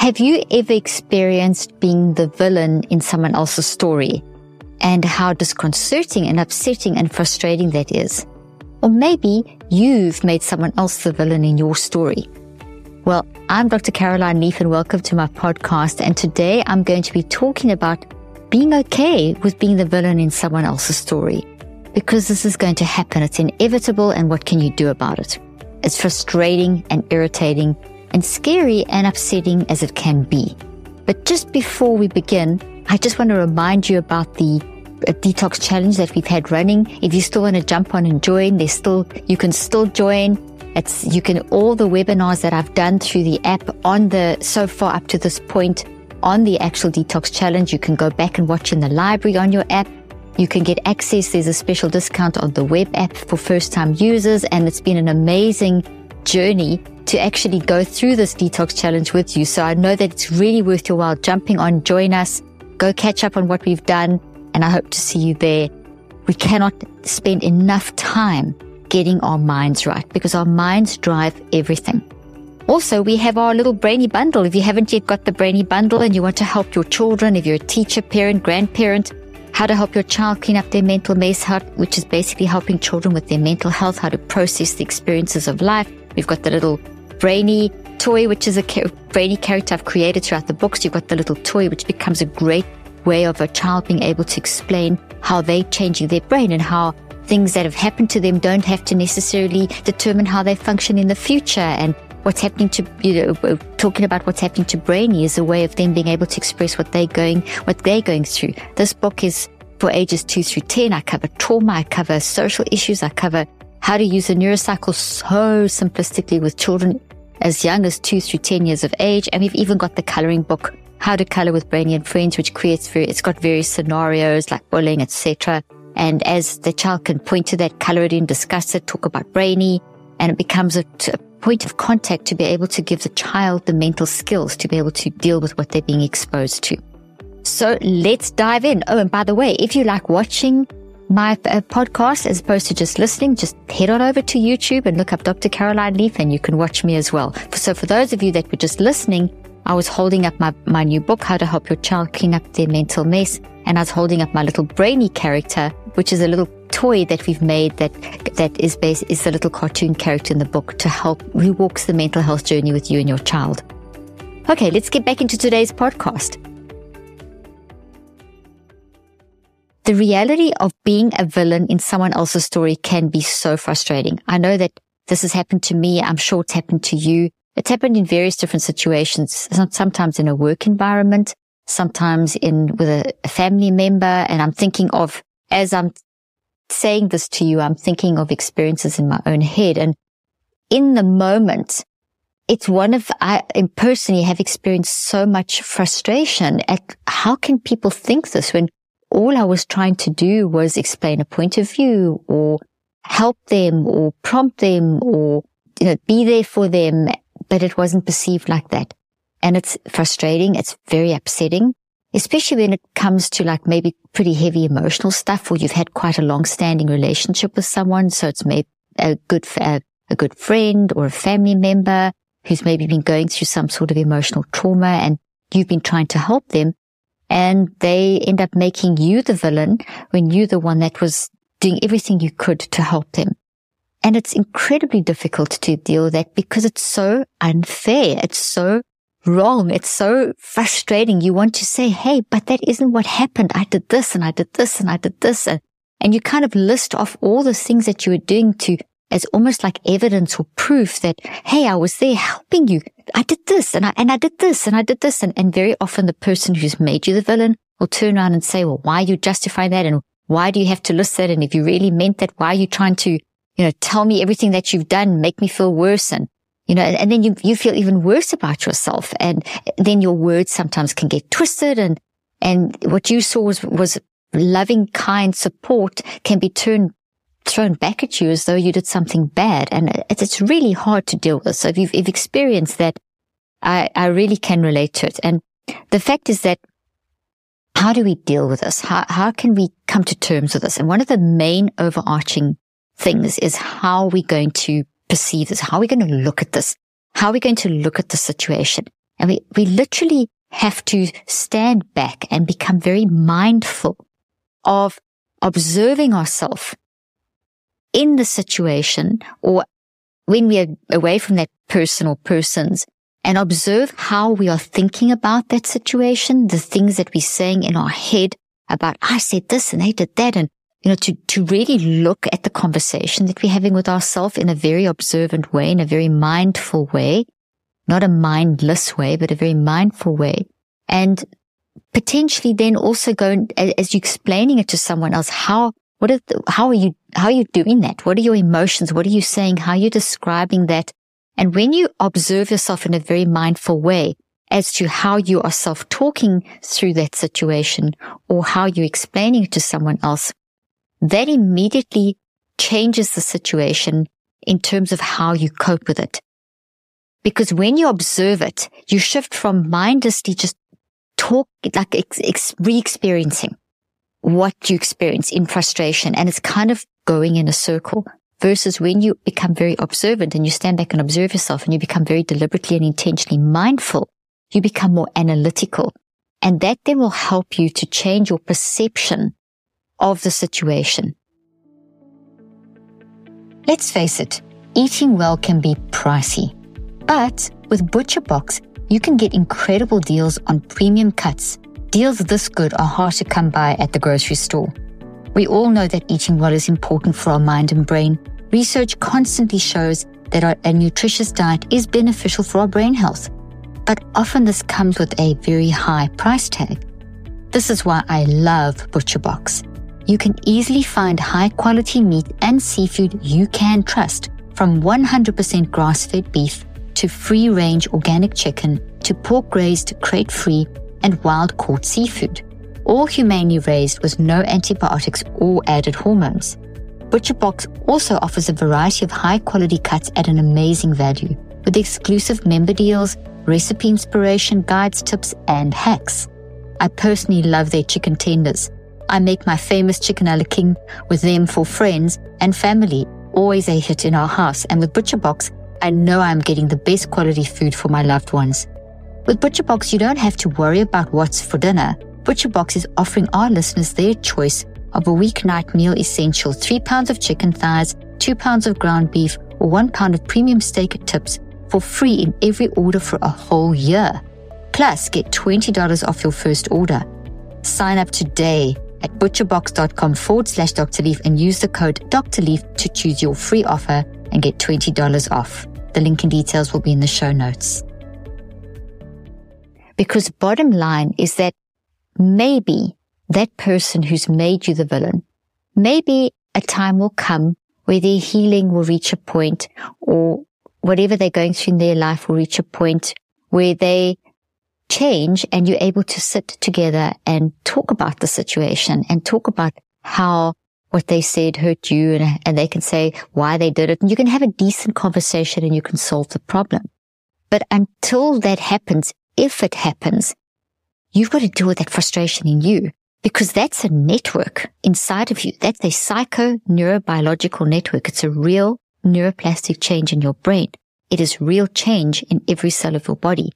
Have you ever experienced being the villain in someone else's story and how disconcerting and upsetting and frustrating that is? Or maybe you've made someone else the villain in your story. Well, I'm Dr. Caroline Leaf and welcome to my podcast. And today I'm going to be talking about being okay with being the villain in someone else's story because this is going to happen. It's inevitable. And what can you do about it? It's frustrating and irritating and scary and upsetting as it can be. But just before we begin, I just want to remind you about the uh, detox challenge that we've had running. If you still want to jump on and join, there's still, you can still join. It's, you can, all the webinars that I've done through the app on the, so far up to this point on the actual detox challenge, you can go back and watch in the library on your app. You can get access. There's a special discount on the web app for first time users. And it's been an amazing journey to actually go through this detox challenge with you. So I know that it's really worth your while jumping on, join us, go catch up on what we've done. And I hope to see you there. We cannot spend enough time getting our minds right because our minds drive everything. Also, we have our little Brain-Ee bundle. If you haven't yet got the Brain-Ee bundle and you want to help your children, if you're a teacher, parent, grandparent, how to help your child clean up their mental mess, how, which is basically helping children with their mental health, how to process the experiences of life. We've got the little Brainy toy, which is a Brainy character I've created throughout the books. You've got the little toy, which becomes a great way of a child being able to explain how they're changing their brain and how things that have happened to them don't have to necessarily determine how they function in the future. And what's happening to, you know, talking about what's happening to Brainy is a way of them being able to express what they're going, what they're going through. This book is for ages two through 10. I cover trauma. I cover social issues. I cover how to use a neurocycle so simplistically with children as young as two through 10 years of age. And we've even got the coloring book, How to Color with Brainy and Friends, which creates very, it's got various scenarios like bullying, etc. And as the child can point to that, color it in, discuss it, talk about Brainy, and it becomes a, a point of contact to be able to give the child the mental skills to be able to deal with what they're being exposed to. So let's dive in. Oh, and by the way, if you like watching my uh, podcast as opposed to just listening, just head on over to YouTube and look up Dr. Caroline Leaf and you can watch me as well. So for those of you that were just listening, I was holding up my, my new book, How to Help Your Child Clean Up Their Mental Mess. And I was holding up my little brainy character, which is a little toy that we've made that, that is based, is the little cartoon character in the book to help, who walks the mental health journey with you and your child. Okay, let's get back into today's podcast. The reality of being a villain in someone else's story can be so frustrating. I know that this has happened to me. I'm sure it's happened to you. It's happened in various different situations, sometimes in a work environment, sometimes in with a, a family member. And I'm thinking of, as I'm saying this to you, I'm thinking of experiences in my own head. And in the moment, it's one of, I personally have experienced so much frustration at how can people think this when all I was trying to do was explain a point of view or help them or prompt them or, you know, be there for them. But it wasn't perceived like that. And it's frustrating. It's very upsetting, especially when it comes to like maybe pretty heavy emotional stuff or you've had quite a long standing relationship with someone. So it's maybe a good, a, a good friend or a family member who's maybe been going through some sort of emotional trauma and you've been trying to help them and they end up making you the villain when you're the one that was doing everything you could to help them. And it's incredibly difficult to deal with that because it's so unfair. It's so wrong. It's so frustrating. You want to say, Hey, but that isn't what happened. I did this and I did this and I did this. And, and you kind of list off all the things that you were doing to as almost like evidence or proof that, Hey, I was there helping you. I did this and I, and I did this and I did this. And, and very often the person who's made you the villain will turn around and say, well, why are you justifying that? And why do you have to list that? And if you really meant that, why are you trying to, you know, tell me everything that you've done, make me feel worse? And, you know, and, and then you, you feel even worse about yourself. And then your words sometimes can get twisted and, and what you saw was, was loving, kind support can be turned thrown back at you as though you did something bad. And it's, really hard to deal with. So if you've, if experienced that, I, I really can relate to it. And the fact is that how do we deal with this? How, how can we come to terms with this? And one of the main overarching things is how are we going to perceive this? How are we going to look at this? How are we going to look at the situation? And we, we literally have to stand back and become very mindful of observing ourselves in the situation or when we are away from that person or persons and observe how we are thinking about that situation, the things that we're saying in our head about, I said this and they did that. And, you know, to, to really look at the conversation that we're having with ourselves in a very observant way, in a very mindful way, not a mindless way, but a very mindful way. And potentially then also go, as you're explaining it to someone else, how, what are the, how are you, how are you doing that? What are your emotions? What are you saying? How are you describing that? And when you observe yourself in a very mindful way as to how you are self talking through that situation or how you're explaining it to someone else, that immediately changes the situation in terms of how you cope with it. Because when you observe it, you shift from mindlessly just talk, like ex- ex- re-experiencing what you experience in frustration. And it's kind of going in a circle versus when you become very observant and you stand back and observe yourself and you become very deliberately and intentionally mindful, you become more analytical. And that then will help you to change your perception of the situation. Let's face it, eating well can be pricey. But with ButcherBox, you can get incredible deals on premium cuts. Deals this good are hard to come by at the grocery store. We all know that eating well is important for our mind and brain. Research constantly shows that a nutritious diet is beneficial for our brain health, but often this comes with a very high price tag. This is why I love ButcherBox. You can easily find high quality meat and seafood you can trust, from 100% grass fed beef to free range organic chicken to pork raised crate free and wild caught seafood all humanely raised with no antibiotics or added hormones. ButcherBox also offers a variety of high quality cuts at an amazing value with exclusive member deals, recipe inspiration, guides, tips, and hacks. I personally love their chicken tenders. I make my famous chicken a la king with them for friends and family, always a hit in our house. And with ButcherBox, I know I'm getting the best quality food for my loved ones. With ButcherBox, you don't have to worry about what's for dinner ButcherBox is offering our listeners their choice of a weeknight meal essential three pounds of chicken thighs, two pounds of ground beef, or one pound of premium steak tips for free in every order for a whole year. Plus, get $20 off your first order. Sign up today at butcherbox.com forward slash Dr. Leaf and use the code Dr. Leaf to choose your free offer and get $20 off. The link and details will be in the show notes. Because bottom line is that maybe that person who's made you the villain, maybe a time will come where their healing will reach a point or whatever they're going through in their life will reach a point where they change and you're able to sit together and talk about the situation and talk about how what they said hurt you and, and they can say why they did it and you can have a decent conversation and you can solve the problem. But until that happens, if it happens, you've got to deal with that frustration in you because that's a network inside of you. That's a psycho neurobiological network. It's a real neuroplastic change in your brain. It is real change in every cell of your body.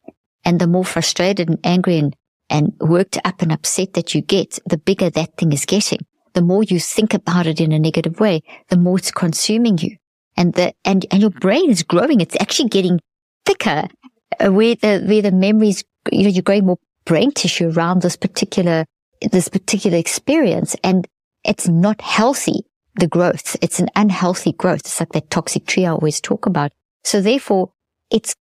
And the more frustrated and angry and, and worked up and upset that you get, the bigger that thing is getting. The more you think about it in a negative way, the more it's consuming you. and the, and, and your brain is growing. It's actually getting thicker Uh, where the, where the memories, you know, you're growing more brain tissue around this particular, this particular experience. And it's not healthy, the growth. It's an unhealthy growth. It's like that toxic tree I always talk about. So therefore, it's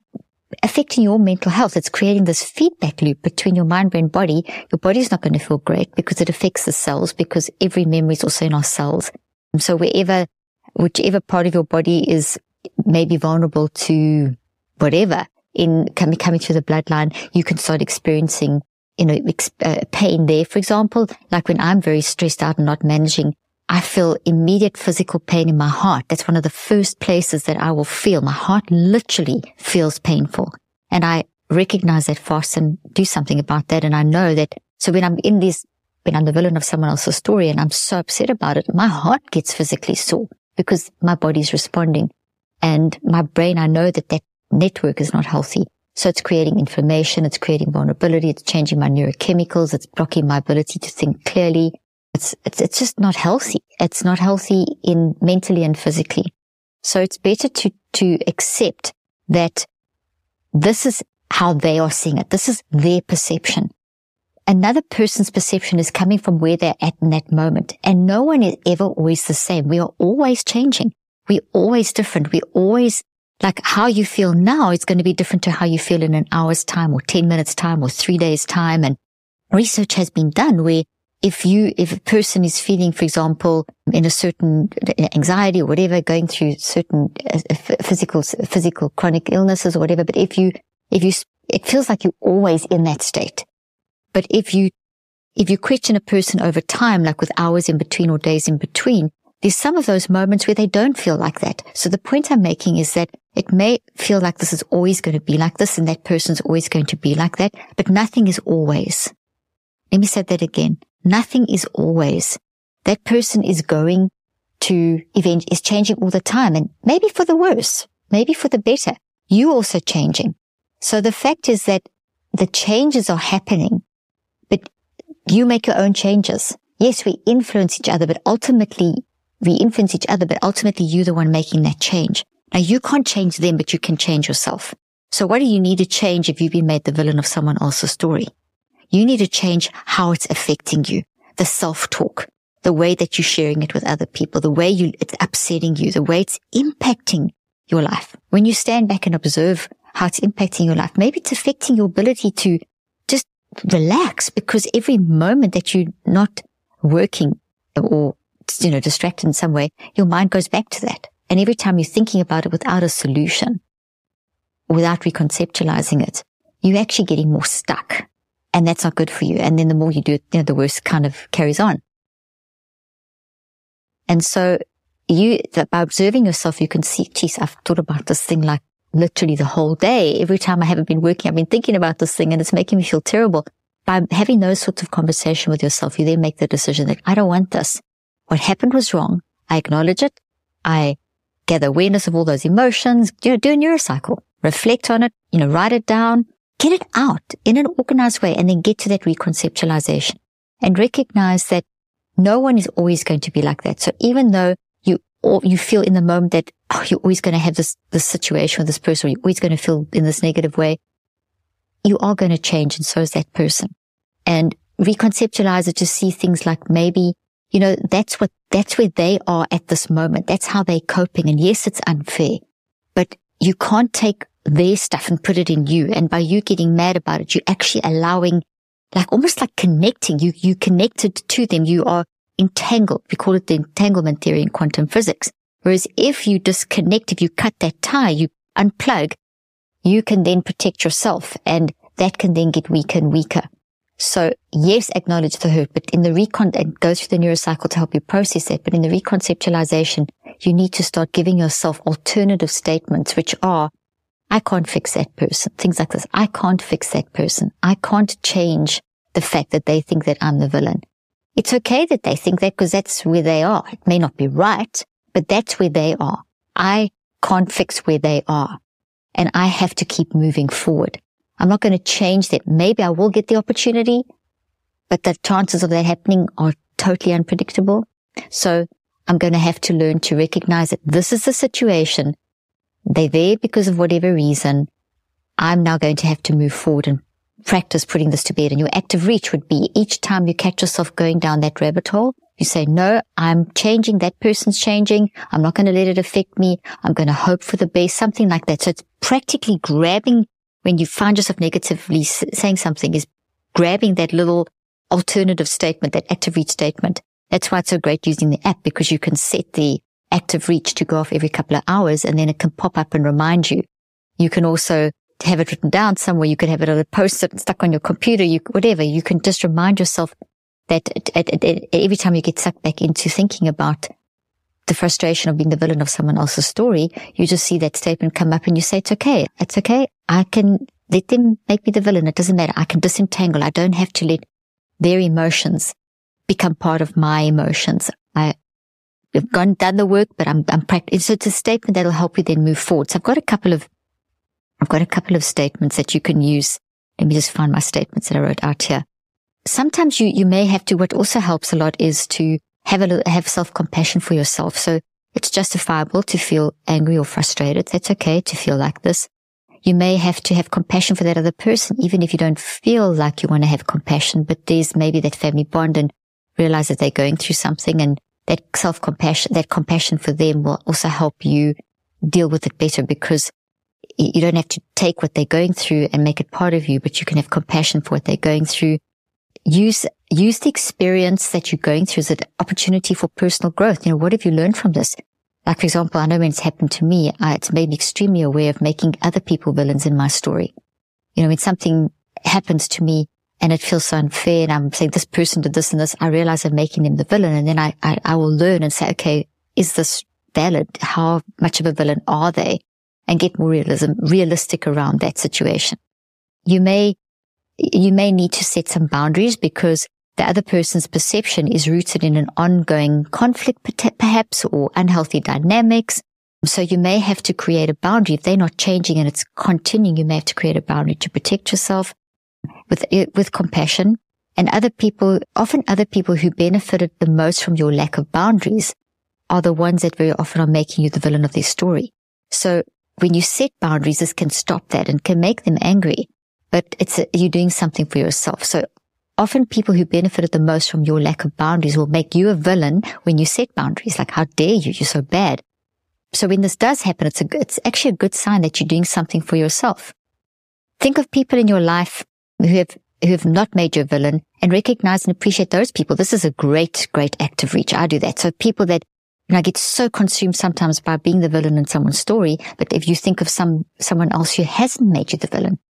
affecting your mental health. It's creating this feedback loop between your mind, brain, body. Your body's not going to feel great because it affects the cells because every memory is also in our cells. So wherever, whichever part of your body is maybe vulnerable to whatever in coming, coming through the bloodline, you can start experiencing, you know, uh, pain there. For example, like when I'm very stressed out and not managing I feel immediate physical pain in my heart. That's one of the first places that I will feel. My heart literally feels painful. And I recognize that fast and do something about that. And I know that, so when I'm in this, when I'm the villain of someone else's story and I'm so upset about it, my heart gets physically sore because my body's responding. And my brain, I know that that network is not healthy. So it's creating inflammation. It's creating vulnerability. It's changing my neurochemicals. It's blocking my ability to think clearly. It's, it's, it's just not healthy. It's not healthy in mentally and physically. So it's better to, to accept that this is how they are seeing it. This is their perception. Another person's perception is coming from where they're at in that moment. And no one is ever always the same. We are always changing. We're always different. We're always like how you feel now is going to be different to how you feel in an hour's time or 10 minutes time or three days time. And research has been done where if you, if a person is feeling, for example, in a certain anxiety or whatever, going through certain uh, physical, physical chronic illnesses or whatever, but if you, if you, it feels like you're always in that state. But if you, if you question a person over time, like with hours in between or days in between, there's some of those moments where they don't feel like that. So the point I'm making is that it may feel like this is always going to be like this and that person's always going to be like that, but nothing is always. Let me say that again. Nothing is always. That person is going to event is changing all the time and maybe for the worse, maybe for the better. You also changing. So the fact is that the changes are happening, but you make your own changes. Yes, we influence each other, but ultimately we influence each other, but ultimately you're the one making that change. Now you can't change them, but you can change yourself. So what do you need to change if you've been made the villain of someone else's story? You need to change how it's affecting you. The self-talk, the way that you're sharing it with other people, the way you, it's upsetting you, the way it's impacting your life. When you stand back and observe how it's impacting your life, maybe it's affecting your ability to just relax because every moment that you're not working or, you know, distracted in some way, your mind goes back to that. And every time you're thinking about it without a solution, without reconceptualizing it, you're actually getting more stuck and that's not good for you. And then the more you do it, you know, the worse kind of carries on. And so you, by observing yourself, you can see, geez, I've thought about this thing like literally the whole day. Every time I haven't been working, I've been thinking about this thing and it's making me feel terrible. By having those sorts of conversation with yourself, you then make the decision that I don't want this. What happened was wrong. I acknowledge it. I gather awareness of all those emotions, you know, do a neurocycle, reflect on it, you know, write it down, get it out in an organized way and then get to that reconceptualization and recognize that no one is always going to be like that. So even though you, or you feel in the moment that oh, you're always going to have this, this situation with this person, or you're always going to feel in this negative way, you are going to change and so is that person. And reconceptualize it to see things like maybe, you know, that's what, that's where they are at this moment. That's how they're coping. And yes, it's unfair, but you can't take their stuff and put it in you. And by you getting mad about it, you're actually allowing, like almost like connecting. You, you connected to them. You are entangled. We call it the entanglement theory in quantum physics. Whereas if you disconnect, if you cut that tie, you unplug, you can then protect yourself and that can then get weaker and weaker. So yes, acknowledge the hurt, but in the recon, and go through the neurocycle to help you process it. But in the reconceptualization, you need to start giving yourself alternative statements, which are, I can't fix that person. Things like this. I can't fix that person. I can't change the fact that they think that I'm the villain. It's okay that they think that because that's where they are. It may not be right, but that's where they are. I can't fix where they are and I have to keep moving forward. I'm not going to change that. Maybe I will get the opportunity, but the chances of that happening are totally unpredictable. So I'm going to have to learn to recognize that this is the situation. They're there because of whatever reason. I'm now going to have to move forward and practice putting this to bed. And your active reach would be each time you catch yourself going down that rabbit hole, you say, no, I'm changing. That person's changing. I'm not going to let it affect me. I'm going to hope for the best, something like that. So it's practically grabbing when you find yourself negatively saying something is grabbing that little alternative statement, that active reach statement. That's why it's so great using the app because you can set the active reach to go off every couple of hours and then it can pop up and remind you. You can also have it written down somewhere. You could have it on a post-it stuck on your computer, you, whatever. You can just remind yourself that at, at, at, every time you get sucked back into thinking about the frustration of being the villain of someone else's story, you just see that statement come up and you say, it's okay. It's okay. I can let them make me the villain. It doesn't matter. I can disentangle. I don't have to let their emotions become part of my emotions. I, have gone, done the work, but I'm, I'm practicing. So it's a statement that'll help you then move forward. So I've got a couple of, I've got a couple of statements that you can use. Let me just find my statements that I wrote out here. Sometimes you, you may have to, what also helps a lot is to have a, have self-compassion for yourself. So it's justifiable to feel angry or frustrated. That's okay to feel like this. You may have to have compassion for that other person, even if you don't feel like you want to have compassion, but there's maybe that family bond and realize that they're going through something and that self compassion, that compassion for them will also help you deal with it better because you don't have to take what they're going through and make it part of you, but you can have compassion for what they're going through. Use, use the experience that you're going through as an opportunity for personal growth. You know, what have you learned from this? Like, for example, I know when it's happened to me, I, it's made me extremely aware of making other people villains in my story. You know, when something happens to me, and it feels so unfair. And I'm saying this person did this and this. I realize I'm making them the villain. And then I, I, I will learn and say, okay, is this valid? How much of a villain are they? And get more realism, realistic around that situation. You may, you may need to set some boundaries because the other person's perception is rooted in an ongoing conflict, perhaps, or unhealthy dynamics. So you may have to create a boundary. If they're not changing and it's continuing, you may have to create a boundary to protect yourself with, eh, with compassion and other people, often other people who benefited the most from your lack of boundaries are the ones that very often are making you the villain of their story. So when you set boundaries, this can stop that and can make them angry, but it's a, you're doing something for yourself. So often people who benefited the most from your lack of boundaries will make you a villain when you set boundaries. Like, how dare you? You're so bad. So when this does happen, it's a, it's actually a good sign that you're doing something for yourself. Think of people in your life who have who have not made you a villain and recognize and appreciate those people. This is a great, great active reach. I do that. So people that, you know, I get so consumed sometimes by being the villain in someone's story. But if you think of some, someone else who hasn't made you the villain,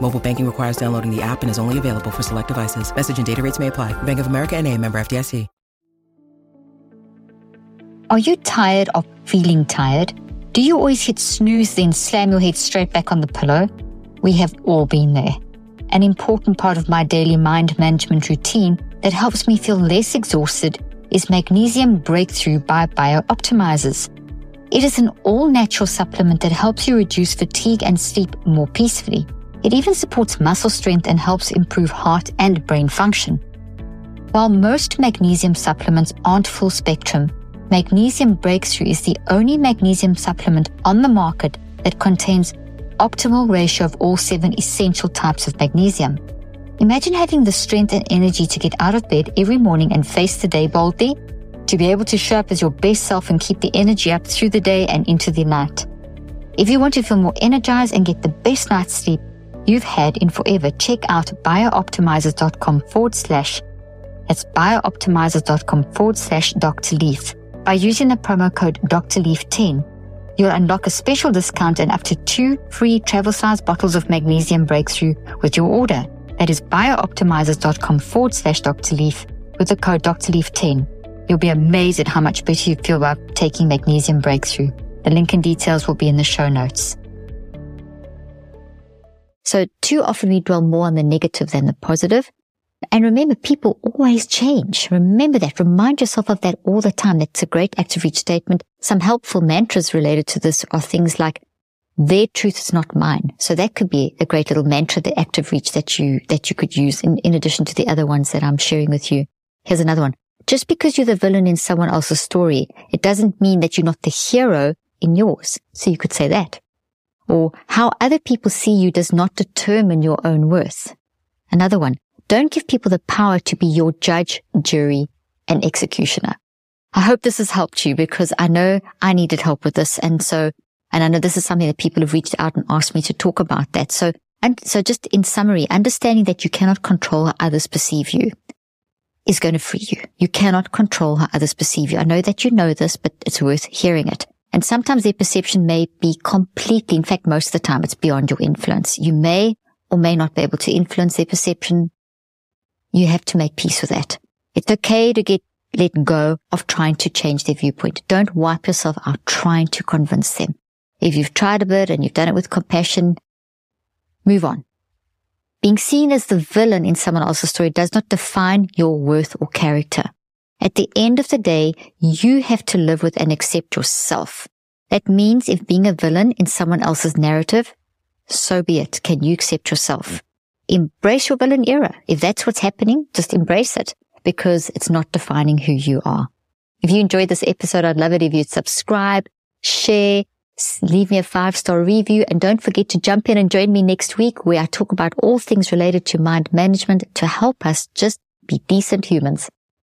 Mobile banking requires downloading the app and is only available for select devices. Message and data rates may apply. Bank of America and a member FDIC. Are you tired of feeling tired? Do you always hit snooze then slam your head straight back on the pillow? We have all been there. An important part of my daily mind management routine that helps me feel less exhausted is Magnesium Breakthrough by BiOptimizers. It is an all natural supplement that helps you reduce fatigue and sleep more peacefully. It even supports muscle strength and helps improve heart and brain function. While most magnesium supplements aren't full spectrum, Magnesium Breakthrough is the only magnesium supplement on the market that contains optimal ratio of all seven essential types of magnesium. Imagine having the strength and energy to get out of bed every morning and face the day boldly, to be able to show up as your best self and keep the energy up through the day and into the night. If you want to feel more energized and get the best night's sleep you've had in forever, check out bioptimizers.com forward slash that's bioptimizers.com forward slash Dr. Leaf. By using the promo code Dr. Leaf 10, you'll unlock a special discount and up to two free travel size bottles of magnesium breakthrough with your order. That is bioptimizers.com forward slash Dr. Leaf with the code Dr. Leaf 10. You'll be amazed at how much better you feel about taking magnesium breakthrough. The link and details will be in the show notes. So too often we dwell more on the negative than the positive. And remember, people always change. Remember that. Remind yourself of that all the time. That's a great active reach statement. Some helpful mantras related to this are things like, their truth is not mine. So that could be a great little mantra, the active reach that you, that you could use in, in addition to the other ones that I'm sharing with you. Here's another one. Just because you're the villain in someone else's story, it doesn't mean that you're not the hero in yours. So you could say that or how other people see you does not determine your own worth. Another one, don't give people the power to be your judge, jury, and executioner. I hope this has helped you because I know I needed help with this. And so, and I know this is something that people have reached out and asked me to talk about that. So, and so just in summary, understanding that you cannot control how others perceive you is going to free you. You cannot control how others perceive you. I know that you know this, but it's worth hearing it. And sometimes their perception may be completely, in fact, most of the time it's beyond your influence. You may or may not be able to influence their perception. You have to make peace with that. It's okay to get let go of trying to change their viewpoint. Don't wipe yourself out trying to convince them. If you've tried a bit and you've done it with compassion, move on. Being seen as the villain in someone else's story does not define your worth or character. At the end of the day, you have to live with and accept yourself. That means if being a villain in someone else's narrative, so be it. Can you accept yourself? Embrace your villain era. If that's what's happening, just embrace it because it's not defining who you are. If you enjoyed this episode, I'd love it if you'd subscribe, share, leave me a five star review, and don't forget to jump in and join me next week where I talk about all things related to mind management to help us just be decent humans.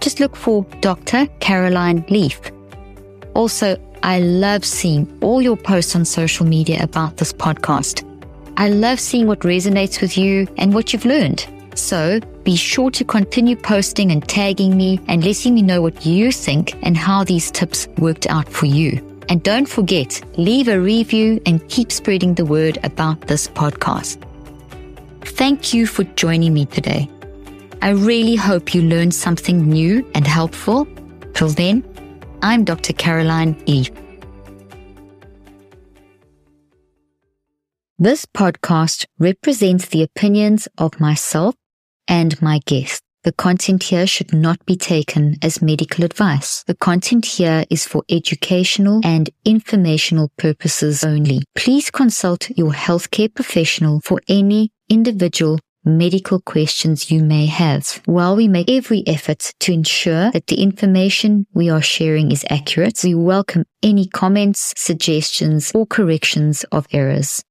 just look for Dr. Caroline Leaf. Also, I love seeing all your posts on social media about this podcast. I love seeing what resonates with you and what you've learned. So be sure to continue posting and tagging me and letting me know what you think and how these tips worked out for you. And don't forget, leave a review and keep spreading the word about this podcast. Thank you for joining me today. I really hope you learned something new and helpful. Till then, I'm Dr. Caroline E. This podcast represents the opinions of myself and my guest. The content here should not be taken as medical advice. The content here is for educational and informational purposes only. Please consult your healthcare professional for any individual medical questions you may have. While we make every effort to ensure that the information we are sharing is accurate, we welcome any comments, suggestions, or corrections of errors.